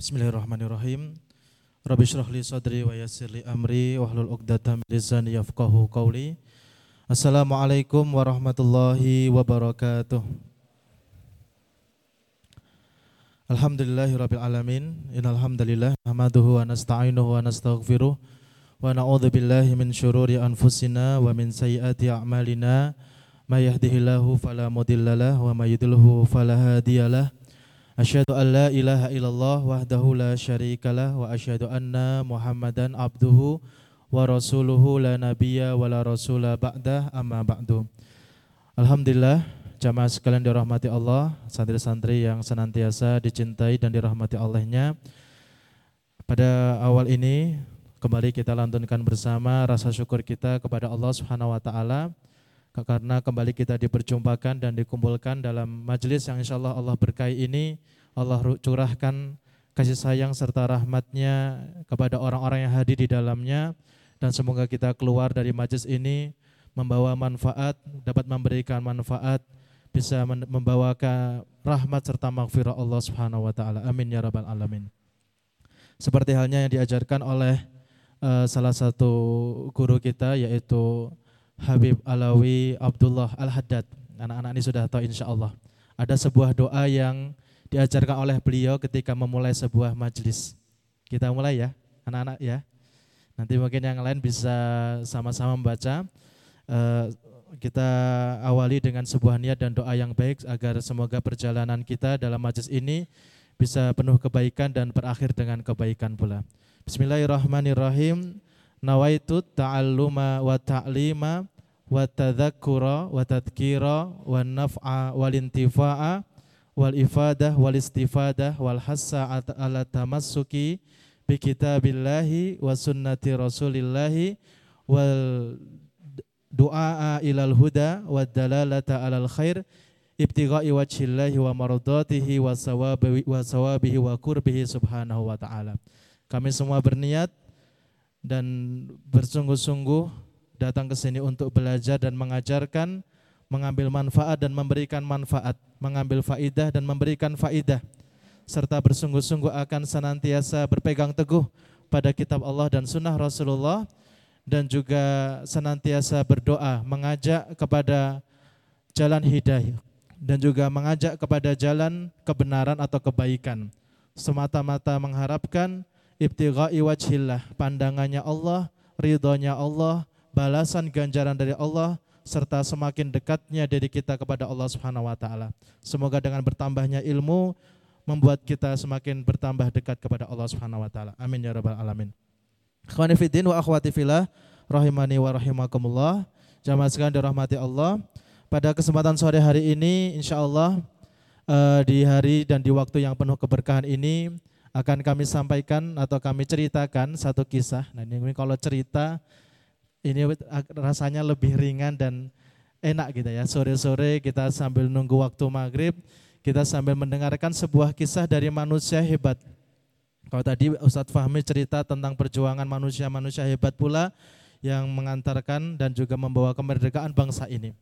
Bismillahirrahmanirrahim. Rabbi syrah li sadri wa yassir li amri wahlul 'uqdatam min lisani yafqahu qawli. Assalamualaikum warahmatullahi wabarakatuh. Alhamdulillahi rabbil alamin. Innal hamdalillah nahmaduhu wa nasta'inuhu wa nastaghfiruh wa na'udzu billahi min syururi anfusina wa min sayyiati a'malina. May yahdihillahu fala mudhillalah wa may yudlilhu fala hadiyalah. Asyhadu an la ilaha illallah wahdahu la syarikalah wa asyhadu anna Muhammadan abduhu wa rasuluhu la nabiyya wa la rasula ba'dah amma ba'du. Alhamdulillah jamaah sekalian dirahmati Allah, santri-santri yang senantiasa dicintai dan dirahmati Allahnya. Pada awal ini kembali kita lantunkan bersama rasa syukur kita kepada Allah Subhanahu wa taala karena kembali kita diperjumpakan dan dikumpulkan dalam majelis yang insya Allah Allah berkahi ini Allah curahkan kasih sayang serta rahmatnya kepada orang-orang yang hadir di dalamnya dan semoga kita keluar dari majelis ini membawa manfaat, dapat memberikan manfaat, bisa membawa rahmat serta maghfirah Allah Subhanahu wa taala. Amin ya rabbal alamin. Seperti halnya yang diajarkan oleh uh, salah satu guru kita yaitu Habib Alawi Abdullah Al-Haddad. Anak-anak ini sudah tahu insya Allah. Ada sebuah doa yang diajarkan oleh beliau ketika memulai sebuah majelis. Kita mulai ya, anak-anak ya. Nanti mungkin yang lain bisa sama-sama membaca. Uh, kita awali dengan sebuah niat dan doa yang baik agar semoga perjalanan kita dalam majelis ini bisa penuh kebaikan dan berakhir dengan kebaikan pula. Bismillahirrahmanirrahim nawaitu ta'alluma wa ta'lima wa tadhakkura wa tadhkira wa naf'a wal intifa'a wal ifadah wal istifadah wal hassa ala tamassuki bi kitabillahi wa sunnati rasulillahi wal du'a ilal huda wa dalalata alal khair ibtigha'i wajhillahi wa maradatihi wa sawabihi wa sawabihi wa kurbihi subhanahu wa ta'ala. Kami semua berniat dan bersungguh-sungguh datang ke sini untuk belajar dan mengajarkan, mengambil manfaat dan memberikan manfaat, mengambil faidah dan memberikan faidah, serta bersungguh-sungguh akan senantiasa berpegang teguh pada kitab Allah dan sunnah Rasulullah dan juga senantiasa berdoa mengajak kepada jalan hidayah dan juga mengajak kepada jalan kebenaran atau kebaikan. Semata-mata mengharapkan ibtigha'i wajhillah, pandangannya Allah, ridhonya Allah, balasan ganjaran dari Allah serta semakin dekatnya diri kita kepada Allah Subhanahu wa taala. Semoga dengan bertambahnya ilmu membuat kita semakin bertambah dekat kepada Allah Subhanahu wa taala. Amin ya rabbal alamin. Ikhwani fiddin wa akhwati fillah rahimani wa rahimakumullah. Jamaah sekalian dirahmati Allah. Pada kesempatan sore hari ini insyaallah uh, di hari dan di waktu yang penuh keberkahan ini akan kami sampaikan atau kami ceritakan satu kisah. Nah ini kalau cerita ini rasanya lebih ringan dan enak gitu ya. Sore-sore kita sambil nunggu waktu maghrib, kita sambil mendengarkan sebuah kisah dari manusia hebat. Kalau tadi Ustadz Fahmi cerita tentang perjuangan manusia-manusia hebat pula yang mengantarkan dan juga membawa kemerdekaan bangsa ini.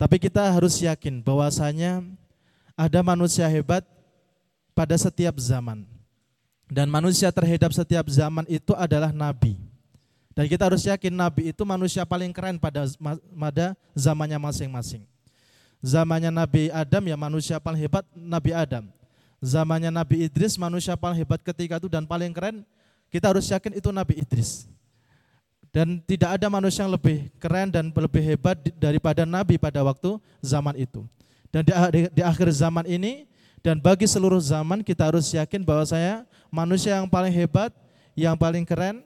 Tapi kita harus yakin bahwasanya ada manusia hebat pada setiap zaman dan manusia terhadap setiap zaman itu adalah nabi. Dan kita harus yakin nabi itu manusia paling keren pada pada zamannya masing-masing. Zamannya Nabi Adam ya manusia paling hebat Nabi Adam. Zamannya Nabi Idris manusia paling hebat ketika itu dan paling keren kita harus yakin itu Nabi Idris. Dan tidak ada manusia yang lebih keren dan lebih hebat daripada Nabi pada waktu zaman itu. Dan di, di, di akhir zaman ini dan bagi seluruh zaman kita harus yakin bahwa saya manusia yang paling hebat, yang paling keren,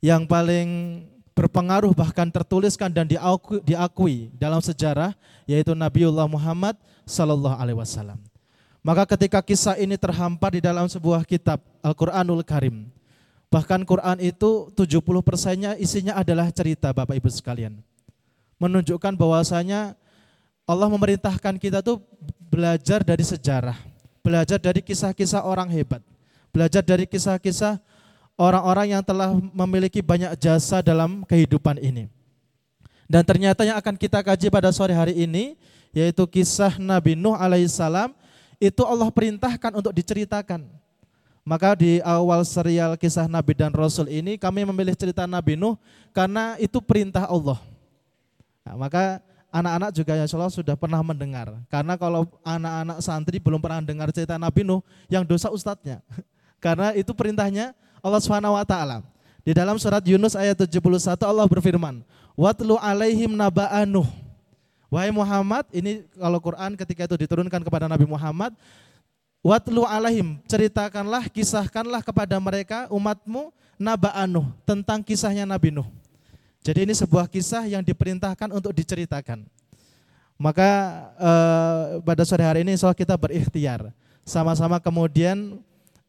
yang paling berpengaruh bahkan tertuliskan dan diakui, diakui dalam sejarah yaitu Nabiullah Muhammad Sallallahu Alaihi Wasallam. Maka ketika kisah ini terhampar di dalam sebuah kitab Al-Quranul Karim, bahkan Quran itu 70 persennya isinya adalah cerita Bapak Ibu sekalian. Menunjukkan bahwasanya Allah memerintahkan kita tuh belajar dari sejarah belajar dari kisah-kisah orang hebat, belajar dari kisah-kisah orang-orang yang telah memiliki banyak jasa dalam kehidupan ini. Dan ternyata yang akan kita kaji pada sore hari ini yaitu kisah Nabi Nuh alaihissalam itu Allah perintahkan untuk diceritakan. Maka di awal serial kisah Nabi dan Rasul ini kami memilih cerita Nabi Nuh karena itu perintah Allah. Nah, maka anak-anak juga ya Allah sudah pernah mendengar. Karena kalau anak-anak santri belum pernah dengar cerita Nabi Nuh, yang dosa ustadznya. Karena itu perintahnya Allah Subhanahu wa taala. Di dalam surat Yunus ayat 71 Allah berfirman, "Watlu alaihim naba'a Nuh." Wahai Muhammad, ini kalau Quran ketika itu diturunkan kepada Nabi Muhammad, Watlu alaihim, ceritakanlah, kisahkanlah kepada mereka umatmu naba'a Nuh, tentang kisahnya Nabi Nuh. Jadi ini sebuah kisah yang diperintahkan untuk diceritakan. Maka eh, pada sore hari ini soal kita berikhtiar. Sama-sama kemudian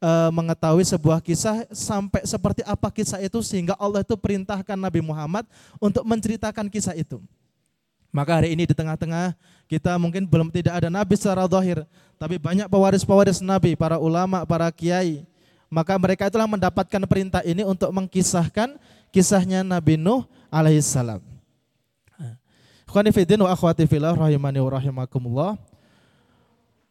eh, mengetahui sebuah kisah sampai seperti apa kisah itu sehingga Allah itu perintahkan Nabi Muhammad untuk menceritakan kisah itu. Maka hari ini di tengah-tengah kita mungkin belum tidak ada nabi secara zahir, tapi banyak pewaris-pewaris nabi, para ulama, para kiai. Maka mereka itulah mendapatkan perintah ini untuk mengkisahkan kisahnya Nabi Nuh alaihissalam. Wa akhwati fillah rahimani wa.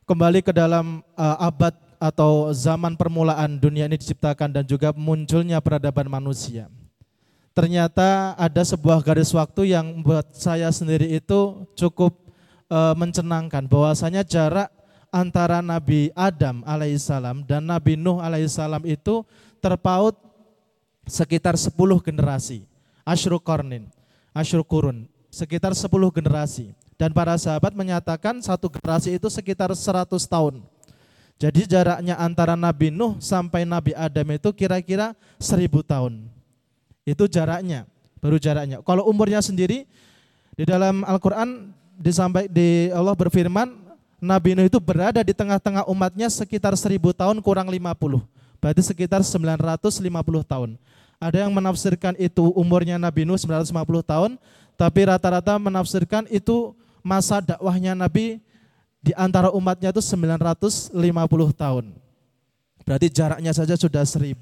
Kembali ke dalam uh, abad atau zaman permulaan dunia ini diciptakan dan juga munculnya peradaban manusia. Ternyata ada sebuah garis waktu yang buat saya sendiri itu cukup uh, mencenangkan bahwasanya jarak antara Nabi Adam alaihissalam dan Nabi Nuh alaihissalam itu terpaut sekitar 10 generasi. Ashru Kornin, Kurun, sekitar 10 generasi. Dan para sahabat menyatakan satu generasi itu sekitar 100 tahun. Jadi jaraknya antara Nabi Nuh sampai Nabi Adam itu kira-kira 1000 tahun. Itu jaraknya, baru jaraknya. Kalau umurnya sendiri di dalam Al-Qur'an disampaikan di Allah berfirman Nabi Nuh itu berada di tengah-tengah umatnya sekitar 1000 tahun kurang 50. Berarti sekitar 950 tahun. Ada yang menafsirkan itu umurnya Nabi Nuh 950 tahun, tapi rata-rata menafsirkan itu masa dakwahnya Nabi di antara umatnya itu 950 tahun. Berarti jaraknya saja sudah 1000,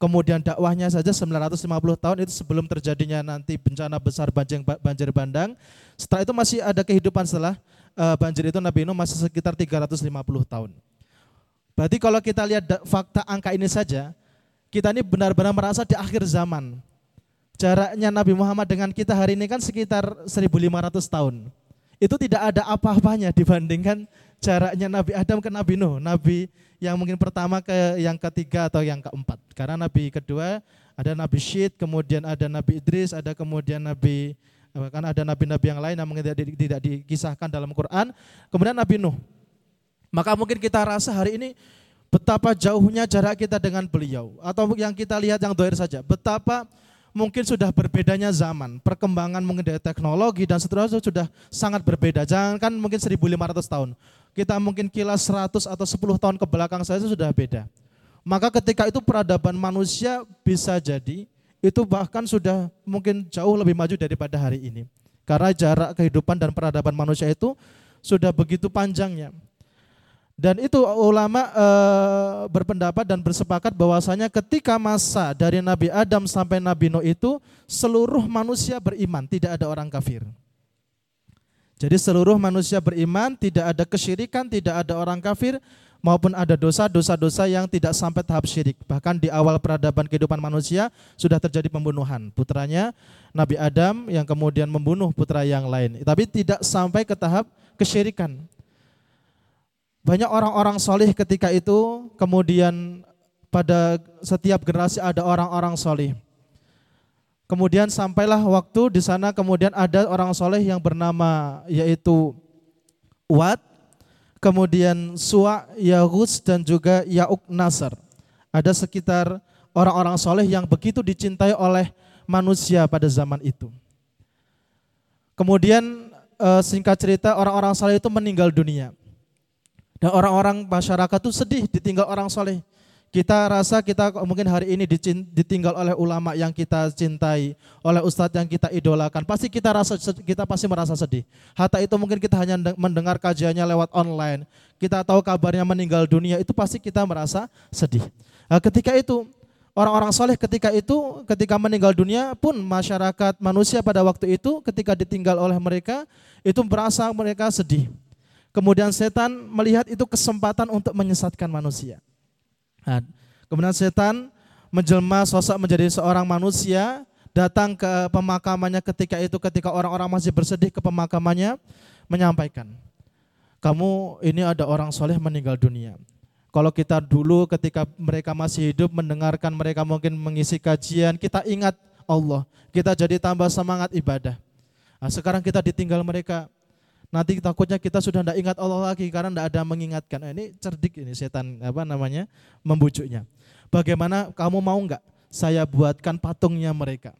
kemudian dakwahnya saja 950 tahun itu sebelum terjadinya nanti bencana besar banjir, bandang. Setelah itu masih ada kehidupan setelah uh, banjir itu Nabi Nuh masih sekitar 350 tahun. Berarti kalau kita lihat fakta angka ini saja, kita ini benar-benar merasa di akhir zaman. Jaraknya Nabi Muhammad dengan kita hari ini kan sekitar 1500 tahun. Itu tidak ada apa-apanya dibandingkan jaraknya Nabi Adam ke Nabi Nuh. Nabi yang mungkin pertama ke yang ketiga atau yang keempat. Karena Nabi kedua ada Nabi Syed, kemudian ada Nabi Idris, ada kemudian Nabi kan ada nabi-nabi yang lain yang tidak, tidak dikisahkan dalam Quran. Kemudian Nabi Nuh. Maka mungkin kita rasa hari ini Betapa jauhnya jarak kita dengan beliau. Atau yang kita lihat yang doer saja. Betapa mungkin sudah berbedanya zaman. Perkembangan mungkin dari teknologi dan seterusnya sudah sangat berbeda. Jangan kan mungkin 1500 tahun. Kita mungkin kilas 100 atau 10 tahun ke belakang saja sudah beda. Maka ketika itu peradaban manusia bisa jadi itu bahkan sudah mungkin jauh lebih maju daripada hari ini. Karena jarak kehidupan dan peradaban manusia itu sudah begitu panjangnya. Dan itu ulama e, berpendapat dan bersepakat bahwasanya ketika masa dari Nabi Adam sampai Nabi Nuh itu seluruh manusia beriman, tidak ada orang kafir. Jadi seluruh manusia beriman, tidak ada kesyirikan, tidak ada orang kafir, maupun ada dosa-dosa-dosa yang tidak sampai tahap syirik. Bahkan di awal peradaban kehidupan manusia sudah terjadi pembunuhan. Putranya Nabi Adam yang kemudian membunuh putra yang lain. Tapi tidak sampai ke tahap kesyirikan. Banyak orang-orang solih ketika itu, kemudian pada setiap generasi ada orang-orang solih. Kemudian sampailah waktu di sana kemudian ada orang soleh yang bernama yaitu Wat, kemudian Suwa, Yahus dan juga Yauk Nasr. Ada sekitar orang-orang soleh yang begitu dicintai oleh manusia pada zaman itu. Kemudian eh, singkat cerita orang-orang soleh itu meninggal dunia. Dan orang-orang masyarakat itu sedih ditinggal orang soleh. Kita rasa kita mungkin hari ini ditinggal oleh ulama yang kita cintai, oleh ustadz yang kita idolakan. Pasti kita rasa kita pasti merasa sedih. Hatta itu mungkin kita hanya mendengar kajiannya lewat online. Kita tahu kabarnya meninggal dunia itu pasti kita merasa sedih. Nah, ketika itu orang-orang soleh ketika itu ketika meninggal dunia pun masyarakat manusia pada waktu itu ketika ditinggal oleh mereka itu merasa mereka sedih. Kemudian setan melihat itu kesempatan untuk menyesatkan manusia. Nah, kemudian setan menjelma sosok menjadi seorang manusia, datang ke pemakamannya ketika itu ketika orang-orang masih bersedih ke pemakamannya, menyampaikan, kamu ini ada orang soleh meninggal dunia. Kalau kita dulu ketika mereka masih hidup mendengarkan mereka mungkin mengisi kajian, kita ingat Allah, kita jadi tambah semangat ibadah. Nah, sekarang kita ditinggal mereka, nanti takutnya kita sudah tidak ingat Allah lagi karena tidak ada mengingatkan. Nah, ini cerdik ini setan apa namanya membujuknya. Bagaimana kamu mau enggak saya buatkan patungnya mereka?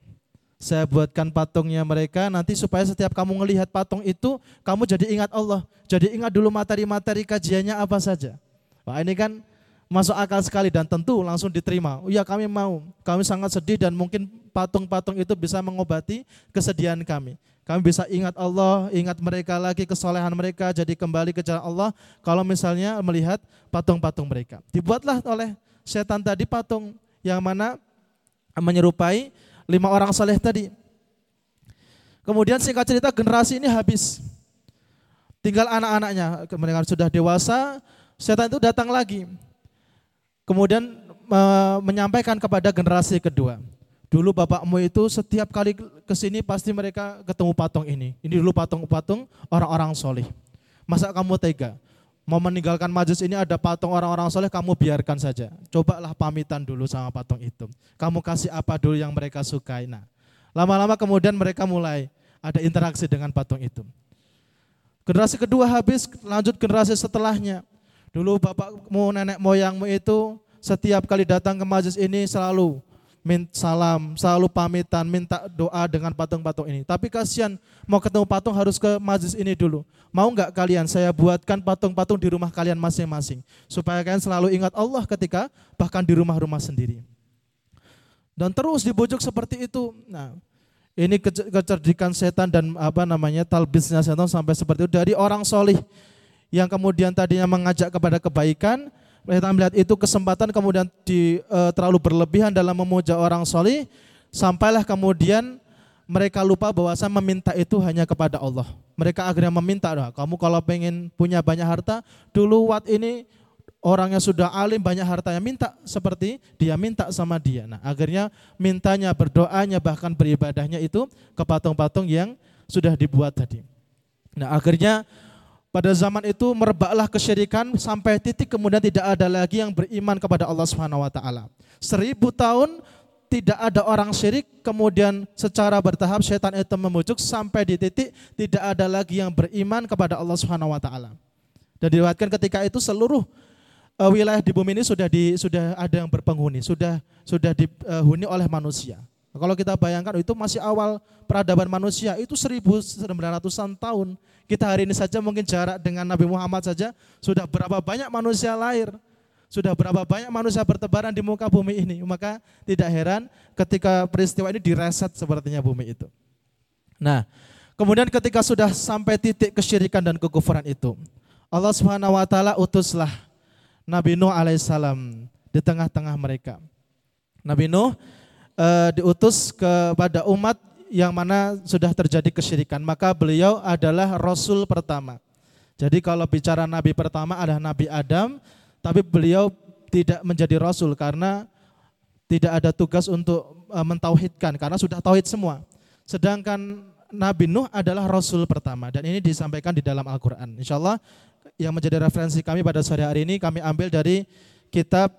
Saya buatkan patungnya mereka nanti supaya setiap kamu melihat patung itu kamu jadi ingat Allah. Jadi ingat dulu materi-materi kajiannya apa saja. Wah ini kan masuk akal sekali dan tentu langsung diterima. Oh ya kami mau, kami sangat sedih dan mungkin patung-patung itu bisa mengobati kesedihan kami. Kami bisa ingat Allah, ingat mereka lagi, kesolehan mereka, jadi kembali ke jalan Allah. Kalau misalnya melihat patung-patung mereka. Dibuatlah oleh setan tadi patung yang mana menyerupai lima orang soleh tadi. Kemudian singkat cerita generasi ini habis. Tinggal anak-anaknya, mereka sudah dewasa, setan itu datang lagi. Kemudian menyampaikan kepada generasi kedua. Dulu bapakmu itu setiap kali ke sini pasti mereka ketemu patung ini. Ini dulu patung-patung orang-orang soleh. Masa kamu tega? Mau meninggalkan majlis ini ada patung orang-orang soleh, kamu biarkan saja. Cobalah pamitan dulu sama patung itu. Kamu kasih apa dulu yang mereka sukai. Nah, lama-lama kemudian mereka mulai ada interaksi dengan patung itu. Generasi kedua habis, lanjut generasi setelahnya. Dulu bapakmu, nenek moyangmu itu setiap kali datang ke majlis ini selalu minta salam, selalu pamitan, minta doa dengan patung-patung ini. Tapi kasihan mau ketemu patung harus ke majlis ini dulu. Mau nggak kalian saya buatkan patung-patung di rumah kalian masing-masing supaya kalian selalu ingat Allah ketika bahkan di rumah-rumah sendiri. Dan terus dibujuk seperti itu. Nah, ini kecerdikan setan dan apa namanya talbisnya setan sampai seperti itu dari orang solih yang kemudian tadinya mengajak kepada kebaikan, kita melihat itu kesempatan kemudian di, e, terlalu berlebihan dalam memuja orang solih, sampailah kemudian mereka lupa bahwa saya meminta itu hanya kepada Allah. Mereka akhirnya meminta, nah, kamu kalau pengen punya banyak harta, dulu wat ini orangnya sudah alim banyak hartanya minta seperti dia minta sama dia. Nah akhirnya mintanya, berdoanya, bahkan beribadahnya itu ke patung-patung yang sudah dibuat tadi. Nah akhirnya pada zaman itu merebaklah kesyirikan sampai titik kemudian tidak ada lagi yang beriman kepada Allah Subhanahu wa taala. Seribu tahun tidak ada orang syirik, kemudian secara bertahap setan itu memujuk sampai di titik tidak ada lagi yang beriman kepada Allah Subhanahu wa taala. Dan diriwayatkan ketika itu seluruh uh, wilayah di bumi ini sudah di, sudah ada yang berpenghuni, sudah sudah dihuni oleh manusia. Kalau kita bayangkan itu masih awal peradaban manusia, itu 1900-an tahun. Kita hari ini saja mungkin jarak dengan Nabi Muhammad saja sudah berapa banyak manusia lahir. Sudah berapa banyak manusia bertebaran di muka bumi ini. Maka tidak heran ketika peristiwa ini direset sepertinya bumi itu. Nah, kemudian ketika sudah sampai titik kesyirikan dan kekufuran itu, Allah Subhanahu wa taala utuslah Nabi Nuh alaihissalam di tengah-tengah mereka. Nabi Nuh uh, diutus kepada umat yang mana sudah terjadi kesyirikan, maka beliau adalah rasul pertama. Jadi kalau bicara nabi pertama adalah Nabi Adam, tapi beliau tidak menjadi rasul karena tidak ada tugas untuk e, mentauhidkan karena sudah tauhid semua. Sedangkan Nabi Nuh adalah rasul pertama dan ini disampaikan di dalam Al-Qur'an. Insyaallah yang menjadi referensi kami pada sore hari ini kami ambil dari kitab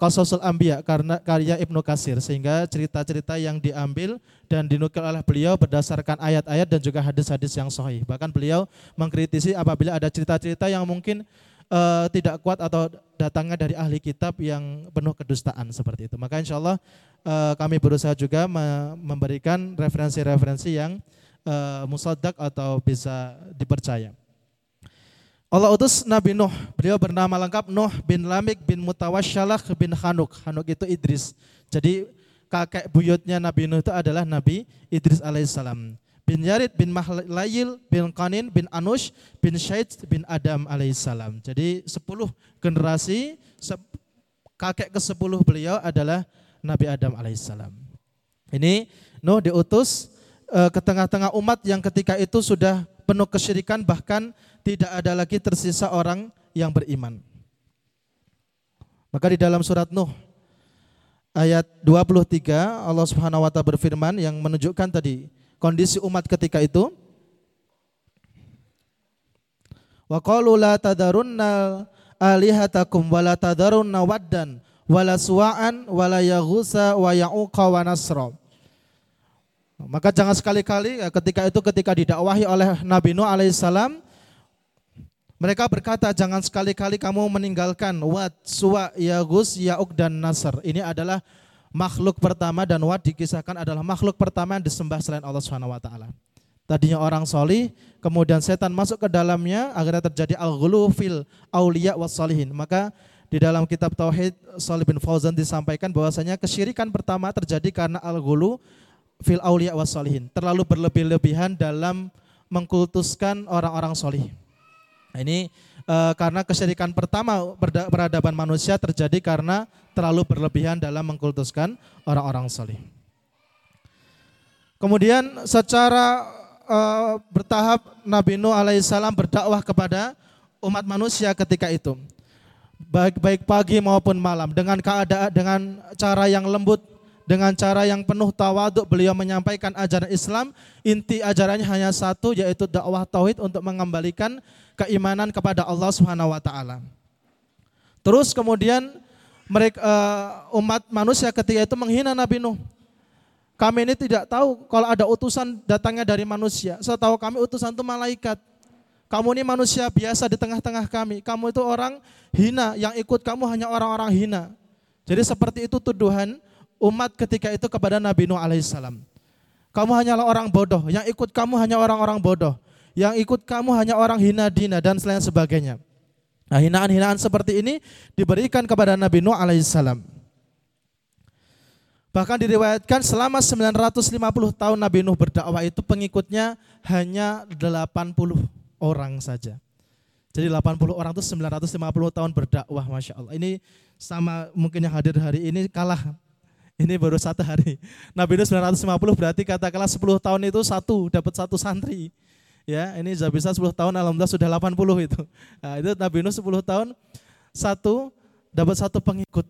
Qasasul Anbiya karena karya Ibnu Kasir sehingga cerita-cerita yang diambil dan dinukil oleh beliau berdasarkan ayat-ayat dan juga hadis-hadis yang sahih. Bahkan beliau mengkritisi apabila ada cerita-cerita yang mungkin uh, tidak kuat atau datangnya dari ahli kitab yang penuh kedustaan seperti itu. Maka insya Allah uh, kami berusaha juga memberikan referensi-referensi yang uh, musadak atau bisa dipercaya. Allah utus Nabi Nuh. Beliau bernama lengkap Nuh bin Lamik bin Mutawasyalah bin Hanuk. Hanuk itu Idris. Jadi kakek buyutnya Nabi Nuh itu adalah Nabi Idris alaihissalam. Bin Yarid bin Mahlayil bin Qanin bin Anush bin Syaid bin Adam alaihissalam. Jadi sepuluh generasi kakek ke sepuluh beliau adalah Nabi Adam alaihissalam. Ini Nuh diutus uh, ke tengah-tengah umat yang ketika itu sudah penuh kesyirikan bahkan tidak ada lagi tersisa orang yang beriman. Maka di dalam surat Nuh ayat 23 Allah Subhanahu wa taala berfirman yang menunjukkan tadi kondisi umat ketika itu Wa qalu la tadarunna alihatakum wa la tadarunna waddan wa la suwa'an wa la yaghusa wa ya'uqa wa nasra. Maka jangan sekali-kali ya, ketika itu ketika didakwahi oleh Nabi Nuh alaihissalam mereka berkata jangan sekali-kali kamu meninggalkan Wad, Suwa, Yagus, Ya'uk dan Nasr. Ini adalah makhluk pertama dan Wad dikisahkan adalah makhluk pertama yang disembah selain Allah wa taala. Tadinya orang solih, kemudian setan masuk ke dalamnya akhirnya terjadi al-ghulu fil auliya was salihin. Maka di dalam kitab tauhid Salih bin Fauzan disampaikan bahwasanya kesyirikan pertama terjadi karena al-ghulu fil auliya was salihin. Terlalu berlebih-lebihan dalam mengkultuskan orang-orang solih. Nah, ini e, karena kesyirikan pertama peradaban manusia terjadi karena terlalu berlebihan dalam mengkultuskan orang-orang soleh. Kemudian secara e, bertahap Nabi Nuh alaihissalam berdakwah kepada umat manusia ketika itu. Baik baik pagi maupun malam dengan keadaan dengan cara yang lembut, dengan cara yang penuh tawaduk beliau menyampaikan ajaran Islam. Inti ajarannya hanya satu yaitu dakwah tauhid untuk mengembalikan keimanan kepada Allah Subhanahu wa taala. Terus kemudian mereka uh, umat manusia ketika itu menghina Nabi Nuh. Kami ini tidak tahu kalau ada utusan datangnya dari manusia. Saya tahu kami utusan itu malaikat. Kamu ini manusia biasa di tengah-tengah kami. Kamu itu orang hina, yang ikut kamu hanya orang-orang hina. Jadi seperti itu tuduhan umat ketika itu kepada Nabi Nuh alaihissalam. Kamu hanyalah orang bodoh, yang ikut kamu hanya orang-orang bodoh yang ikut kamu hanya orang hina dina dan selain sebagainya. Nah, hinaan-hinaan seperti ini diberikan kepada Nabi Nuh alaihissalam. Bahkan diriwayatkan selama 950 tahun Nabi Nuh berdakwah itu pengikutnya hanya 80 orang saja. Jadi 80 orang itu 950 tahun berdakwah Masya Allah. Ini sama mungkin yang hadir hari ini kalah. Ini baru satu hari. Nabi Nuh 950 berarti katakanlah 10 tahun itu satu, dapat satu santri. Ya ini sudah bisa 10 tahun alhamdulillah sudah 80 itu. Nah, itu Nabi Nuh 10 tahun satu dapat satu pengikut.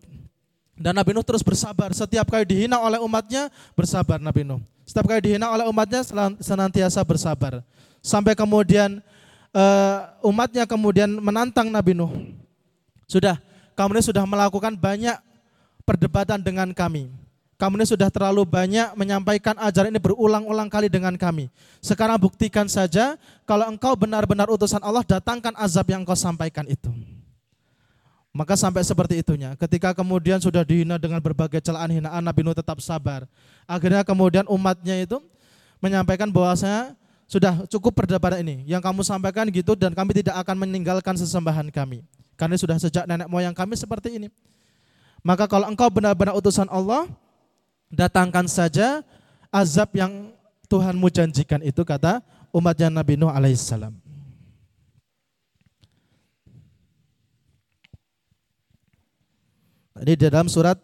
Dan Nabi Nuh terus bersabar. Setiap kali dihina oleh umatnya bersabar Nabi Nuh. Setiap kali dihina oleh umatnya senantiasa bersabar. Sampai kemudian uh, umatnya kemudian menantang Nabi Nuh. Sudah kamu ini sudah melakukan banyak perdebatan dengan kami kamu ini sudah terlalu banyak menyampaikan ajaran ini berulang-ulang kali dengan kami. Sekarang buktikan saja kalau engkau benar-benar utusan Allah, datangkan azab yang engkau sampaikan itu. Maka sampai seperti itunya. Ketika kemudian sudah dihina dengan berbagai celaan hinaan, Nabi Nuh tetap sabar. Akhirnya kemudian umatnya itu menyampaikan bahwasanya sudah cukup perdebatan ini. Yang kamu sampaikan gitu dan kami tidak akan meninggalkan sesembahan kami. Karena sudah sejak nenek moyang kami seperti ini. Maka kalau engkau benar-benar utusan Allah, datangkan saja azab yang Tuhanmu janjikan itu kata umatnya Nabi Nuh alaihissalam. Jadi di dalam surat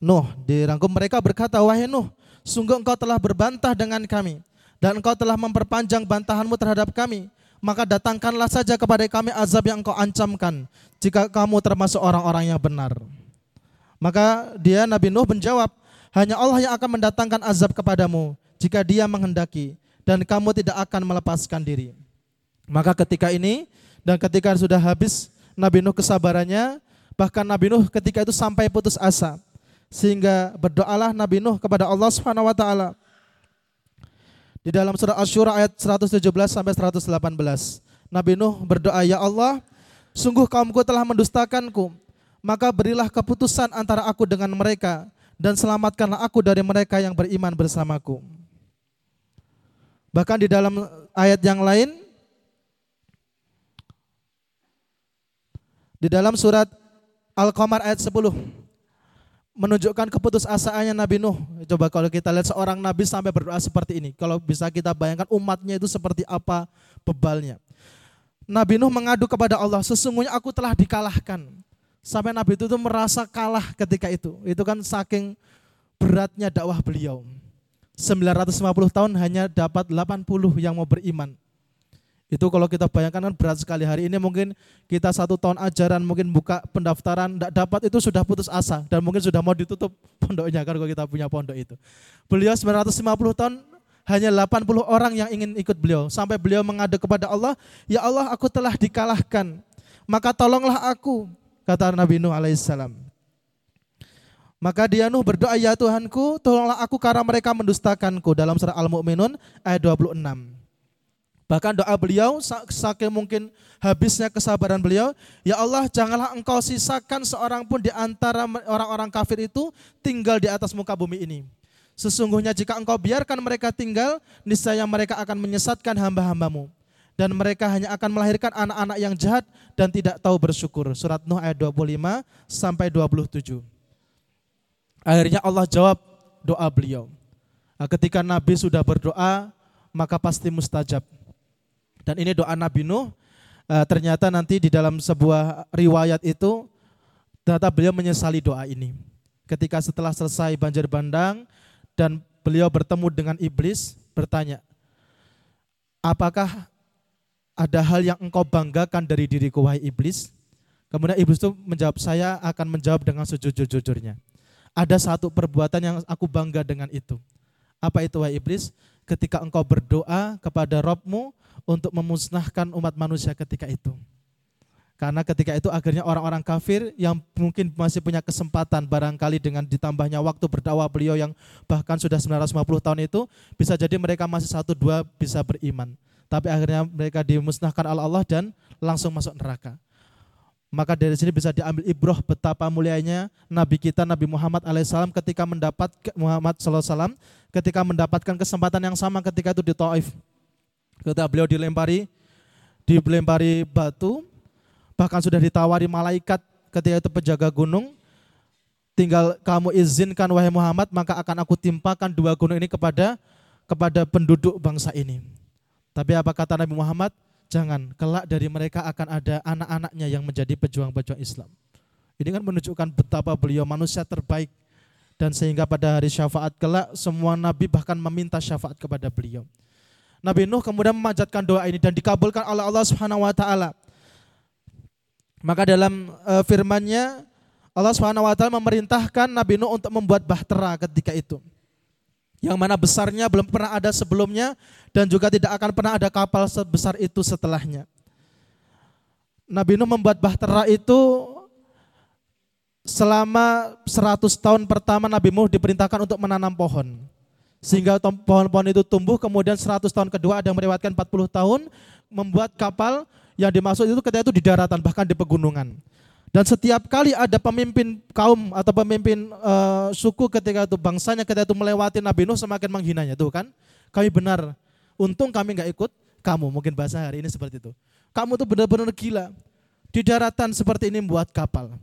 Nuh dirangkum mereka berkata wahai Nuh sungguh engkau telah berbantah dengan kami dan engkau telah memperpanjang bantahanmu terhadap kami maka datangkanlah saja kepada kami azab yang engkau ancamkan jika kamu termasuk orang-orang yang benar. Maka dia Nabi Nuh menjawab, hanya Allah yang akan mendatangkan azab kepadamu jika dia menghendaki dan kamu tidak akan melepaskan diri. Maka ketika ini dan ketika sudah habis Nabi Nuh kesabarannya, bahkan Nabi Nuh ketika itu sampai putus asa. Sehingga berdoalah Nabi Nuh kepada Allah Subhanahu wa taala. Di dalam surah Asy-Syura ayat 117 sampai 118. Nabi Nuh berdoa, "Ya Allah, sungguh kaumku telah mendustakanku maka berilah keputusan antara aku dengan mereka dan selamatkanlah aku dari mereka yang beriman bersamaku. Bahkan di dalam ayat yang lain di dalam surat Al-Qamar ayat 10 menunjukkan keputusasaannya Nabi Nuh. Coba kalau kita lihat seorang nabi sampai berdoa seperti ini. Kalau bisa kita bayangkan umatnya itu seperti apa bebalnya. Nabi Nuh mengadu kepada Allah, sesungguhnya aku telah dikalahkan. Sampai Nabi itu tuh merasa kalah ketika itu. Itu kan saking beratnya dakwah beliau. 950 tahun hanya dapat 80 yang mau beriman. Itu kalau kita bayangkan kan berat sekali. Hari ini mungkin kita satu tahun ajaran, mungkin buka pendaftaran, tidak dapat itu sudah putus asa. Dan mungkin sudah mau ditutup pondoknya kan kalau kita punya pondok itu. Beliau 950 tahun hanya 80 orang yang ingin ikut beliau. Sampai beliau mengadu kepada Allah, Ya Allah aku telah dikalahkan, maka tolonglah aku, kata Nabi Nuh alaihissalam. Maka dia Nuh berdoa, ya Tuhanku, tolonglah aku karena mereka mendustakanku. Dalam surah Al-Mu'minun ayat 26. Bahkan doa beliau saking mungkin habisnya kesabaran beliau, ya Allah janganlah engkau sisakan seorang pun di antara orang-orang kafir itu tinggal di atas muka bumi ini. Sesungguhnya jika engkau biarkan mereka tinggal, niscaya mereka akan menyesatkan hamba-hambamu. Dan mereka hanya akan melahirkan anak-anak yang jahat dan tidak tahu bersyukur. Surat Nuh ayat 25 sampai 27. Akhirnya Allah jawab doa beliau. Nah, ketika Nabi sudah berdoa, maka pasti mustajab. Dan ini doa Nabi Nuh, uh, ternyata nanti di dalam sebuah riwayat itu, ternyata beliau menyesali doa ini. Ketika setelah selesai banjir bandang dan beliau bertemu dengan iblis, bertanya, apakah ada hal yang engkau banggakan dari diriku wahai iblis? Kemudian iblis itu menjawab, saya akan menjawab dengan sejujur-jujurnya. Ada satu perbuatan yang aku bangga dengan itu. Apa itu wahai iblis? Ketika engkau berdoa kepada Robmu, untuk memusnahkan umat manusia ketika itu. Karena ketika itu akhirnya orang-orang kafir yang mungkin masih punya kesempatan barangkali dengan ditambahnya waktu berdakwah beliau yang bahkan sudah 950 tahun itu bisa jadi mereka masih satu dua bisa beriman. Tapi akhirnya mereka dimusnahkan oleh Allah dan langsung masuk neraka. Maka dari sini bisa diambil ibroh betapa mulianya Nabi kita Nabi Muhammad alaihissalam ketika mendapat Muhammad SAW ketika mendapatkan kesempatan yang sama ketika itu di Taif Ketika beliau dilempari dilempari batu, bahkan sudah ditawari malaikat ketika itu penjaga gunung, tinggal kamu izinkan wahai Muhammad, maka akan aku timpakan dua gunung ini kepada kepada penduduk bangsa ini. Tapi apa kata Nabi Muhammad? Jangan, kelak dari mereka akan ada anak-anaknya yang menjadi pejuang-pejuang Islam. Ini kan menunjukkan betapa beliau manusia terbaik dan sehingga pada hari syafaat kelak semua nabi bahkan meminta syafaat kepada beliau. Nabi Nuh kemudian memanjatkan doa ini dan dikabulkan oleh Allah Subhanahu wa taala. Maka dalam uh, firman-Nya Allah Subhanahu wa taala memerintahkan Nabi Nuh untuk membuat bahtera ketika itu. Yang mana besarnya belum pernah ada sebelumnya dan juga tidak akan pernah ada kapal sebesar itu setelahnya. Nabi Nuh membuat bahtera itu selama 100 tahun pertama Nabi Nuh diperintahkan untuk menanam pohon. Sehingga pohon-pohon itu tumbuh, kemudian 100 tahun kedua ada yang melewatkan 40 tahun, membuat kapal yang dimaksud itu ketika itu di daratan, bahkan di pegunungan. Dan setiap kali ada pemimpin kaum atau pemimpin uh, suku ketika itu bangsanya ketika itu melewati Nabi Nuh semakin menghinanya tuh kan. Kami benar, untung kami nggak ikut kamu. Mungkin bahasa hari ini seperti itu. Kamu tuh benar-benar gila. Di daratan seperti ini membuat kapal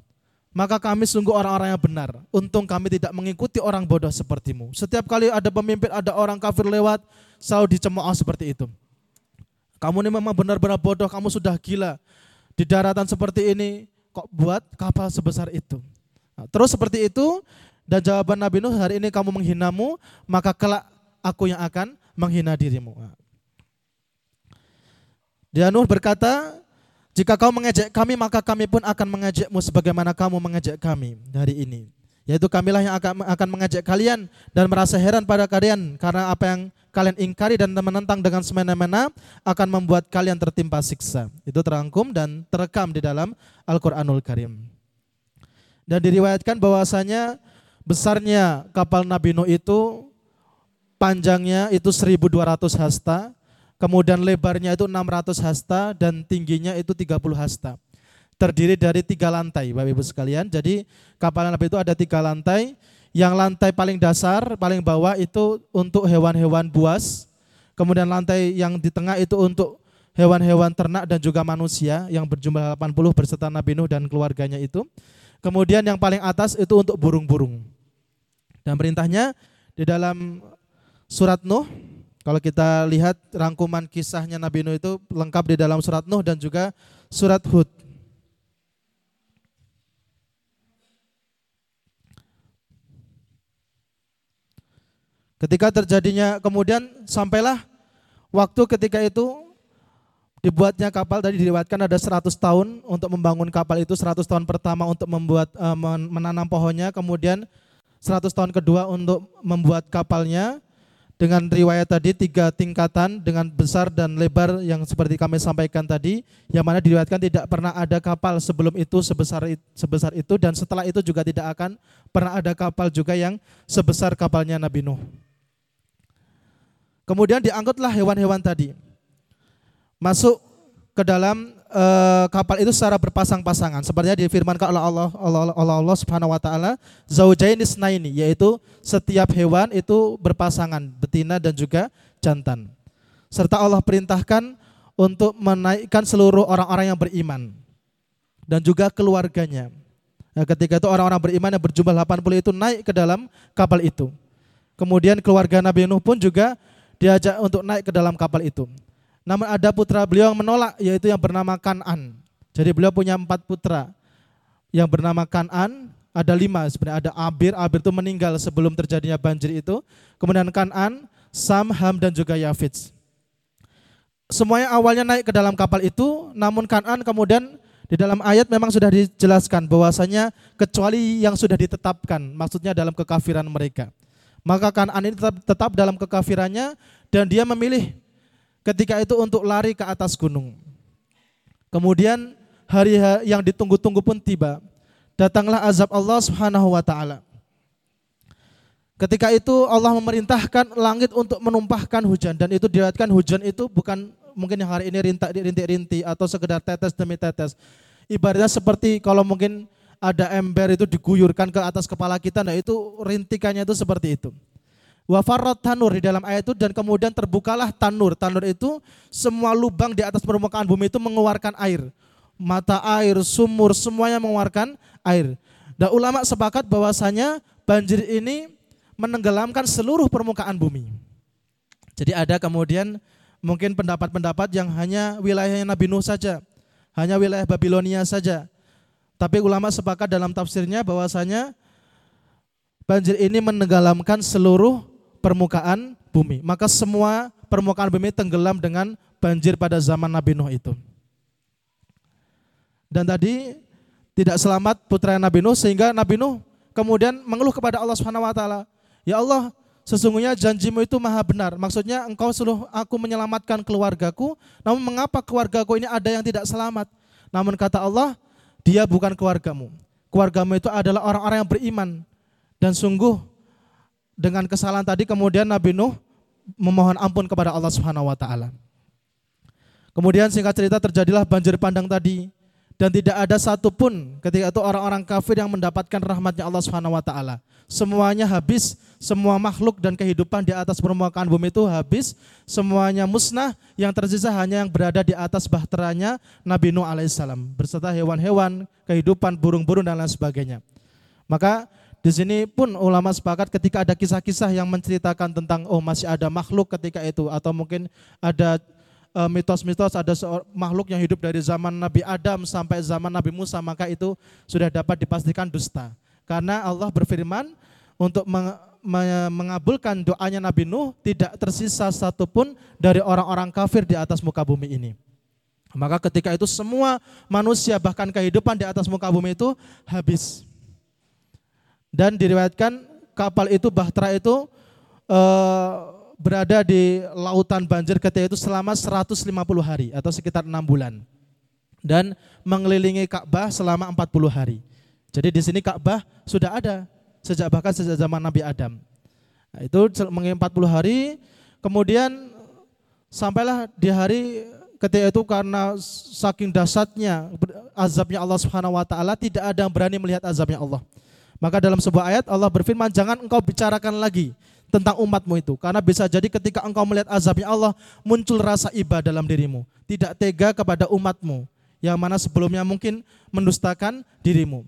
maka kami sungguh orang-orang yang benar. Untung kami tidak mengikuti orang bodoh sepertimu. Setiap kali ada pemimpin, ada orang kafir lewat, selalu dicemooh seperti itu. Kamu ini memang benar-benar bodoh, kamu sudah gila. Di daratan seperti ini, kok buat kapal sebesar itu. Nah, terus seperti itu, dan jawaban Nabi Nuh, hari ini kamu menghinamu, maka kelak aku yang akan menghina dirimu. Nah. Dia Nuh berkata, jika kau mengejek kami, maka kami pun akan mengejekmu sebagaimana kamu mengejek kami dari ini. Yaitu kamilah yang akan, akan mengejek kalian dan merasa heran pada kalian karena apa yang kalian ingkari dan menentang dengan semena-mena akan membuat kalian tertimpa siksa. Itu terangkum dan terekam di dalam Al-Quranul Karim. Dan diriwayatkan bahwasanya besarnya kapal Nabi Nuh itu panjangnya itu 1200 hasta, Kemudian lebarnya itu 600 hasta dan tingginya itu 30 hasta. Terdiri dari tiga lantai, Bapak Ibu sekalian. Jadi kapal Nabi itu ada tiga lantai. Yang lantai paling dasar, paling bawah itu untuk hewan-hewan buas. Kemudian lantai yang di tengah itu untuk hewan-hewan ternak dan juga manusia yang berjumlah 80 berserta Nabi Nuh dan keluarganya itu. Kemudian yang paling atas itu untuk burung-burung. Dan perintahnya di dalam surat Nuh kalau kita lihat rangkuman kisahnya Nabi Nuh itu lengkap di dalam surat Nuh dan juga surat Hud. Ketika terjadinya kemudian sampailah waktu ketika itu dibuatnya kapal tadi diriwayatkan ada 100 tahun untuk membangun kapal itu 100 tahun pertama untuk membuat uh, menanam pohonnya kemudian 100 tahun kedua untuk membuat kapalnya dengan riwayat tadi tiga tingkatan dengan besar dan lebar yang seperti kami sampaikan tadi yang mana diriwayatkan tidak pernah ada kapal sebelum itu sebesar sebesar itu dan setelah itu juga tidak akan pernah ada kapal juga yang sebesar kapalnya Nabi Nuh. Kemudian diangkutlah hewan-hewan tadi masuk ke dalam uh, kapal itu secara berpasang-pasangan. Sepertinya difirmankan oleh Allah Allah Allah, Allah Subhanahu wa taala, zaujain isnaini yaitu setiap hewan itu berpasangan, betina dan juga jantan. Serta Allah perintahkan untuk menaikkan seluruh orang-orang yang beriman dan juga keluarganya. Nah, ketika itu orang-orang beriman yang berjumlah 80 itu naik ke dalam kapal itu. Kemudian keluarga Nabi Nuh pun juga diajak untuk naik ke dalam kapal itu. Namun ada putra beliau yang menolak yaitu yang bernama Kanan. Jadi beliau punya empat putra. Yang bernama Kanan ada lima sebenarnya ada Abir. Abir itu meninggal sebelum terjadinya banjir itu. Kemudian Kanan, Sam, Ham dan juga Yafid. Semuanya awalnya naik ke dalam kapal itu, namun Kanan kemudian di dalam ayat memang sudah dijelaskan bahwasanya kecuali yang sudah ditetapkan, maksudnya dalam kekafiran mereka. Maka Kanan ini tetap, tetap dalam kekafirannya dan dia memilih ketika itu untuk lari ke atas gunung. Kemudian hari yang ditunggu-tunggu pun tiba. Datanglah azab Allah Subhanahu wa taala. Ketika itu Allah memerintahkan langit untuk menumpahkan hujan dan itu diriwayatkan hujan itu bukan mungkin yang hari ini rintik-rintik atau sekedar tetes demi tetes. Ibaratnya seperti kalau mungkin ada ember itu diguyurkan ke atas kepala kita, nah itu rintikannya itu seperti itu. Wafarat tanur di dalam ayat itu dan kemudian terbukalah tanur. Tanur itu semua lubang di atas permukaan bumi itu mengeluarkan air. Mata air, sumur, semuanya mengeluarkan air. Dan ulama sepakat bahwasanya banjir ini menenggelamkan seluruh permukaan bumi. Jadi ada kemudian mungkin pendapat-pendapat yang hanya wilayahnya Nabi Nuh saja, hanya wilayah Babilonia saja. Tapi ulama sepakat dalam tafsirnya bahwasanya banjir ini menenggelamkan seluruh permukaan bumi. Maka semua permukaan bumi tenggelam dengan banjir pada zaman Nabi Nuh itu. Dan tadi tidak selamat putra Nabi Nuh sehingga Nabi Nuh kemudian mengeluh kepada Allah Subhanahu wa taala, "Ya Allah, sesungguhnya janjimu itu maha benar. Maksudnya engkau suruh aku menyelamatkan keluargaku, namun mengapa keluargaku ini ada yang tidak selamat?" Namun kata Allah, "Dia bukan keluargamu. Keluargamu itu adalah orang-orang yang beriman dan sungguh dengan kesalahan tadi kemudian Nabi Nuh memohon ampun kepada Allah Subhanahu wa taala. Kemudian singkat cerita terjadilah banjir pandang tadi dan tidak ada satupun ketika itu orang-orang kafir yang mendapatkan rahmatnya Allah Subhanahu wa taala. Semuanya habis, semua makhluk dan kehidupan di atas permukaan bumi itu habis, semuanya musnah, yang tersisa hanya yang berada di atas bahteranya Nabi Nuh alaihissalam beserta hewan-hewan, kehidupan burung-burung dan lain sebagainya. Maka di sini pun ulama sepakat ketika ada kisah-kisah yang menceritakan tentang oh masih ada makhluk ketika itu atau mungkin ada eh, mitos-mitos ada makhluk yang hidup dari zaman Nabi Adam sampai zaman Nabi Musa maka itu sudah dapat dipastikan dusta. Karena Allah berfirman untuk meng mengabulkan doanya Nabi Nuh tidak tersisa satupun dari orang-orang kafir di atas muka bumi ini. Maka ketika itu semua manusia bahkan kehidupan di atas muka bumi itu habis dan diriwayatkan kapal itu Bahtera itu uh, berada di lautan banjir ketika itu selama 150 hari atau sekitar enam bulan dan mengelilingi Ka'bah selama 40 hari. Jadi di sini Ka'bah sudah ada sejak bahkan sejak zaman Nabi Adam. Nah, itu 40 hari, kemudian sampailah di hari ketika itu karena saking dahsyatnya azabnya Allah Subhanahu wa taala tidak ada yang berani melihat azabnya Allah. Maka dalam sebuah ayat Allah berfirman, jangan engkau bicarakan lagi tentang umatmu itu. Karena bisa jadi ketika engkau melihat azabnya Allah, muncul rasa iba dalam dirimu. Tidak tega kepada umatmu, yang mana sebelumnya mungkin mendustakan dirimu.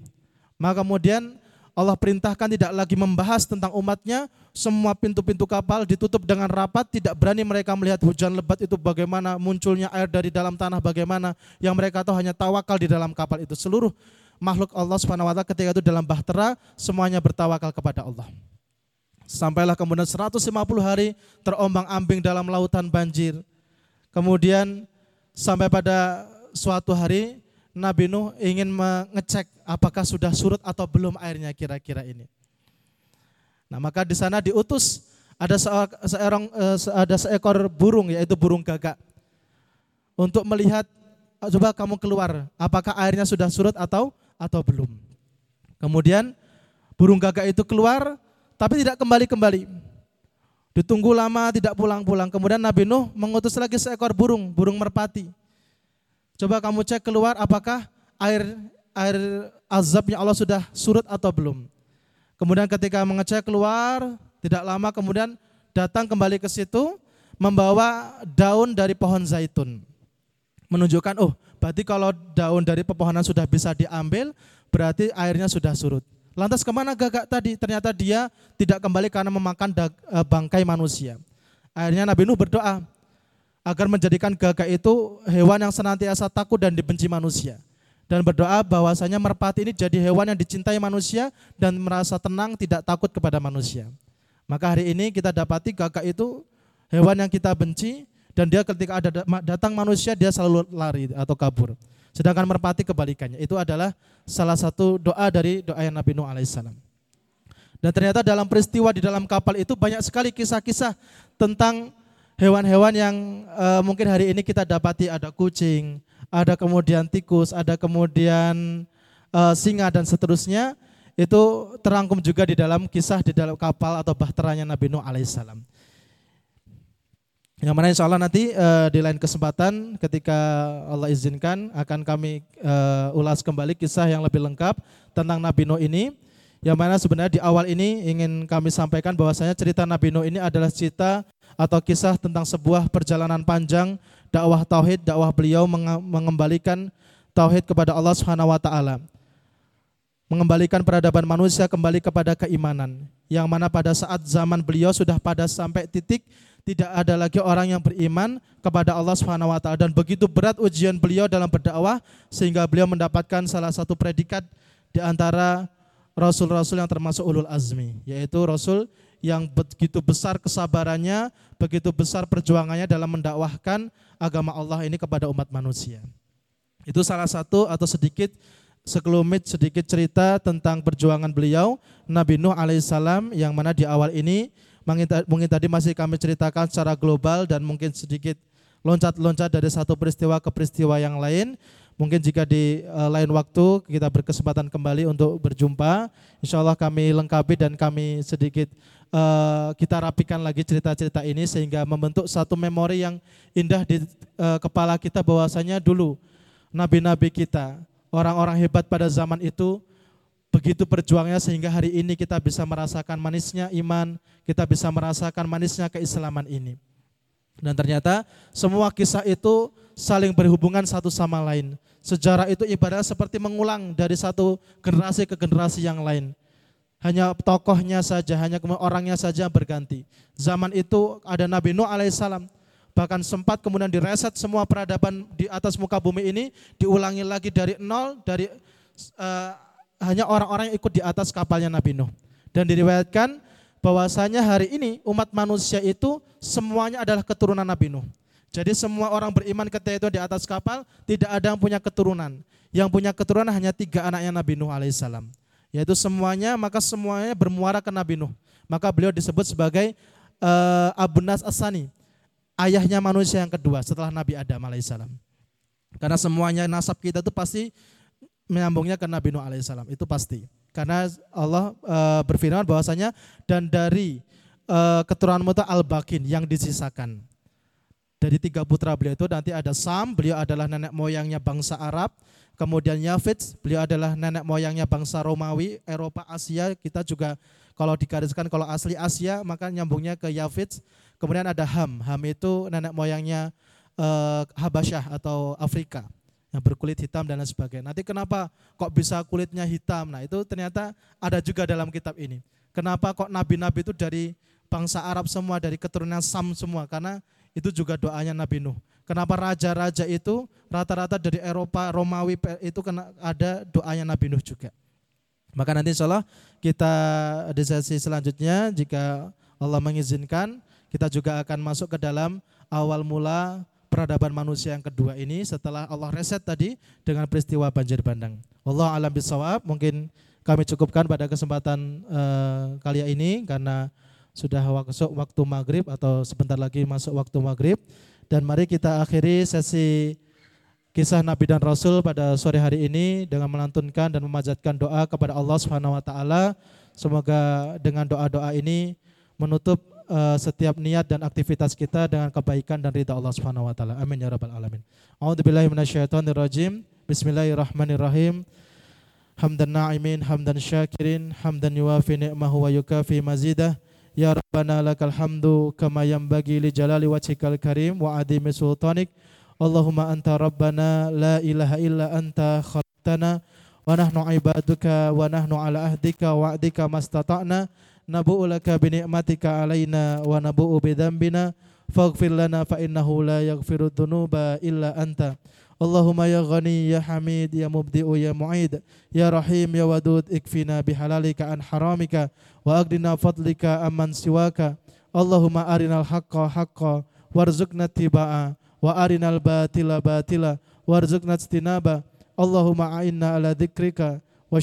Maka kemudian Allah perintahkan tidak lagi membahas tentang umatnya, semua pintu-pintu kapal ditutup dengan rapat, tidak berani mereka melihat hujan lebat itu bagaimana, munculnya air dari dalam tanah bagaimana, yang mereka tahu hanya tawakal di dalam kapal itu. Seluruh makhluk Allah Subhanahu wa taala ketika itu dalam bahtera semuanya bertawakal kepada Allah. Sampailah kemudian 150 hari terombang-ambing dalam lautan banjir. Kemudian sampai pada suatu hari Nabi Nuh ingin mengecek apakah sudah surut atau belum airnya kira-kira ini. Nah, maka di sana diutus ada seorang eh, ada seekor burung yaitu burung gagak untuk melihat coba kamu keluar apakah airnya sudah surut atau atau belum. Kemudian burung gagak itu keluar tapi tidak kembali-kembali. Ditunggu lama tidak pulang-pulang. Kemudian Nabi Nuh mengutus lagi seekor burung, burung merpati. Coba kamu cek keluar apakah air air azabnya Allah sudah surut atau belum. Kemudian ketika mengecek keluar, tidak lama kemudian datang kembali ke situ membawa daun dari pohon zaitun. Menunjukkan, oh berarti kalau daun dari pepohonan sudah bisa diambil, berarti airnya sudah surut. Lantas ke mana gagak tadi? Ternyata dia tidak kembali karena memakan eh, bangkai manusia. Akhirnya Nabi Nuh berdoa, agar menjadikan gagak itu hewan yang senantiasa takut dan dibenci manusia. Dan berdoa bahwasanya merpati ini jadi hewan yang dicintai manusia dan merasa tenang tidak takut kepada manusia. Maka hari ini kita dapati gagak itu hewan yang kita benci dan dia ketika ada datang manusia dia selalu lari atau kabur. Sedangkan merpati kebalikannya. Itu adalah salah satu doa dari doa yang Nabi Nuh alaihissalam. Dan ternyata dalam peristiwa di dalam kapal itu banyak sekali kisah-kisah tentang hewan-hewan yang uh, mungkin hari ini kita dapati ada kucing, ada kemudian tikus, ada kemudian uh, singa dan seterusnya itu terangkum juga di dalam kisah di dalam kapal atau bahteranya Nabi Nuh alaihissalam. Yang mana insya Allah nanti uh, di lain kesempatan ketika Allah izinkan akan kami uh, ulas kembali kisah yang lebih lengkap tentang Nabi Nuh ini. Yang mana sebenarnya di awal ini ingin kami sampaikan bahwasanya cerita Nabi Nuh ini adalah cerita atau kisah tentang sebuah perjalanan panjang dakwah tauhid, dakwah beliau mengembalikan tauhid kepada Allah Subhanahu wa taala. Mengembalikan peradaban manusia kembali kepada keimanan. Yang mana pada saat zaman beliau sudah pada sampai titik tidak ada lagi orang yang beriman kepada Allah Subhanahu wa taala dan begitu berat ujian beliau dalam berdakwah sehingga beliau mendapatkan salah satu predikat di antara rasul-rasul yang termasuk ulul azmi yaitu rasul yang begitu besar kesabarannya, begitu besar perjuangannya dalam mendakwahkan agama Allah ini kepada umat manusia. Itu salah satu atau sedikit sekelumit sedikit cerita tentang perjuangan beliau Nabi Nuh alaihissalam yang mana di awal ini mungkin tadi masih kami ceritakan secara global dan mungkin sedikit loncat-loncat dari satu peristiwa ke peristiwa yang lain. Mungkin jika di uh, lain waktu kita berkesempatan kembali untuk berjumpa, insya Allah kami lengkapi dan kami sedikit uh, kita rapikan lagi cerita-cerita ini sehingga membentuk satu memori yang indah di uh, kepala kita bahwasanya dulu nabi-nabi kita, orang-orang hebat pada zaman itu begitu berjuangnya sehingga hari ini kita bisa merasakan manisnya iman, kita bisa merasakan manisnya keislaman ini. Dan ternyata semua kisah itu saling berhubungan satu sama lain. Sejarah itu ibarat seperti mengulang dari satu generasi ke generasi yang lain. Hanya tokohnya saja, hanya orangnya saja berganti. Zaman itu ada Nabi Nuh alaihissalam, bahkan sempat kemudian direset semua peradaban di atas muka bumi ini, diulangi lagi dari nol, dari uh, hanya orang-orang yang ikut di atas kapalnya Nabi Nuh. Dan diriwayatkan bahwasanya hari ini umat manusia itu semuanya adalah keturunan Nabi Nuh. Jadi semua orang beriman ketika itu di atas kapal tidak ada yang punya keturunan. Yang punya keturunan hanya tiga anaknya Nabi Nuh alaihissalam. Yaitu semuanya maka semuanya bermuara ke Nabi Nuh. Maka beliau disebut sebagai uh, Abu Nas Asani, ayahnya manusia yang kedua setelah Nabi Adam alaihissalam. Karena semuanya nasab kita itu pasti menyambungnya ke Nabi Nuh alaihissalam itu pasti. Karena Allah e, berfirman bahwasanya dan dari e, keturunanmu itu al-bakin yang disisakan. Dari tiga putra beliau itu nanti ada Sam, beliau adalah nenek moyangnya bangsa Arab. Kemudian Yafid, beliau adalah nenek moyangnya bangsa Romawi, Eropa, Asia. Kita juga kalau digariskan kalau asli Asia maka nyambungnya ke Yafid. Kemudian ada Ham, Ham itu nenek moyangnya e, Habasyah atau Afrika yang berkulit hitam dan lain sebagainya. Nanti kenapa kok bisa kulitnya hitam? Nah itu ternyata ada juga dalam kitab ini. Kenapa kok nabi-nabi itu dari bangsa Arab semua, dari keturunan Sam semua? Karena itu juga doanya Nabi Nuh. Kenapa raja-raja itu rata-rata dari Eropa, Romawi itu kena ada doanya Nabi Nuh juga. Maka nanti insya Allah kita di sesi selanjutnya jika Allah mengizinkan kita juga akan masuk ke dalam awal mula peradaban manusia yang kedua ini setelah Allah reset tadi dengan peristiwa banjir bandang. Allah alam bisawab mungkin kami cukupkan pada kesempatan uh, kali ini karena sudah masuk waktu maghrib atau sebentar lagi masuk waktu maghrib dan mari kita akhiri sesi kisah Nabi dan Rasul pada sore hari ini dengan melantunkan dan memajatkan doa kepada Allah Subhanahu wa taala. Semoga dengan doa-doa ini menutup uh, setiap niat dan aktivitas kita dengan kebaikan dan ridha Allah Subhanahu wa taala. Amin ya rabbal alamin. A'udzubillahi minasyaitonirrajim. Bismillahirrahmanirrahim. Hamdan na'imin, hamdan syakirin, hamdan yuwafi ni'mahu wa yukafi mazidah. Ya Rabbana lakal hamdu kama yanbaghi li jalali wajhikal karim wa adimi sultanik. Allahumma anta rabbana la ilaha illa anta khalaqtana wa nahnu ibaduka wa nahnu ala ahdika wa ahdika mastata'na nabu'u laka bi ni'matika alaina wa nabu'u bi dhanbina lana fa innahu la yaghfiru illa anta. Allahumma ya ghani ya hamid ya mubdi'u ya mu'id ya rahim ya wadud ikfina bihalalika an haramika wa agdina fadlika amman siwaka. Allahumma arinal haqqa haqqa warzuqna tiba'a wa arinal batila batila warzuqna istinaba Allahumma a'inna ala dzikrika wa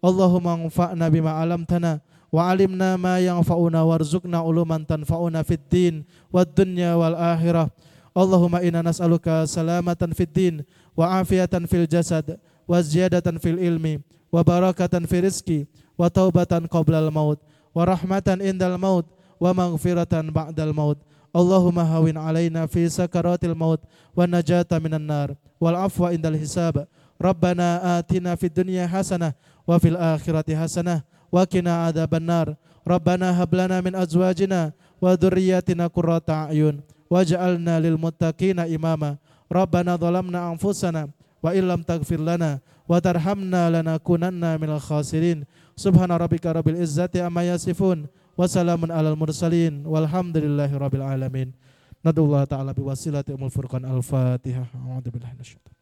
Allahumma anfa'na bima alamtana wa alimna ma yanfa'una warzuqna uluman tanfa'una fid din wad dunya wal akhirah. Allahumma inna nas'aluka salamatan fid din wa afiatan fil jasad wa ziyadatan fil ilmi wa barakatan rizki wa taubatan qablal maut wa rahmatan indal maut wa maghfiratan ba'dal maut. Allahumma hawin alaina fi sakaratil maut wa najata minan nar. Wal afwa indal hisab. Rabbana atina fid dunya hasanah wa fil akhirati hasanah wa qina adzabannar. Rabbana hab min azwajina wa dhurriyyatina qurrata a'yun waj'alna lil muttaqina imama. Rabbana dhalamna anfusana wa illam taghfir lana wa tarhamna lanakunanna minal khasirin. Subhana rabbika rabbil izzati amma yasifun wa salamun alal mursalin. Walhamdulillahi rabbil alamin. Nadullah ta'ala biwasilati umul furqan al-fatihah. A'udzu billahi minasyaitonir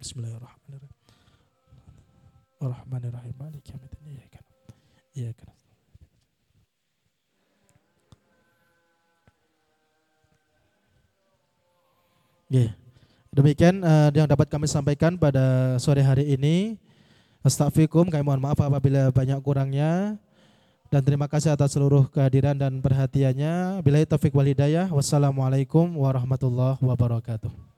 Bismillahirrahmanirrahim Ar-Rahmanirrahim Malik yaumiddin Iyyaka Iyyaka Yeah. Demikian uh, yang dapat kami sampaikan pada sore hari ini. Astagfirullahaladzim, kami mohon maaf apabila banyak kurangnya. Dan terima kasih atas seluruh kehadiran dan perhatiannya. Bila taufik wal hidayah. Wassalamualaikum warahmatullahi wabarakatuh.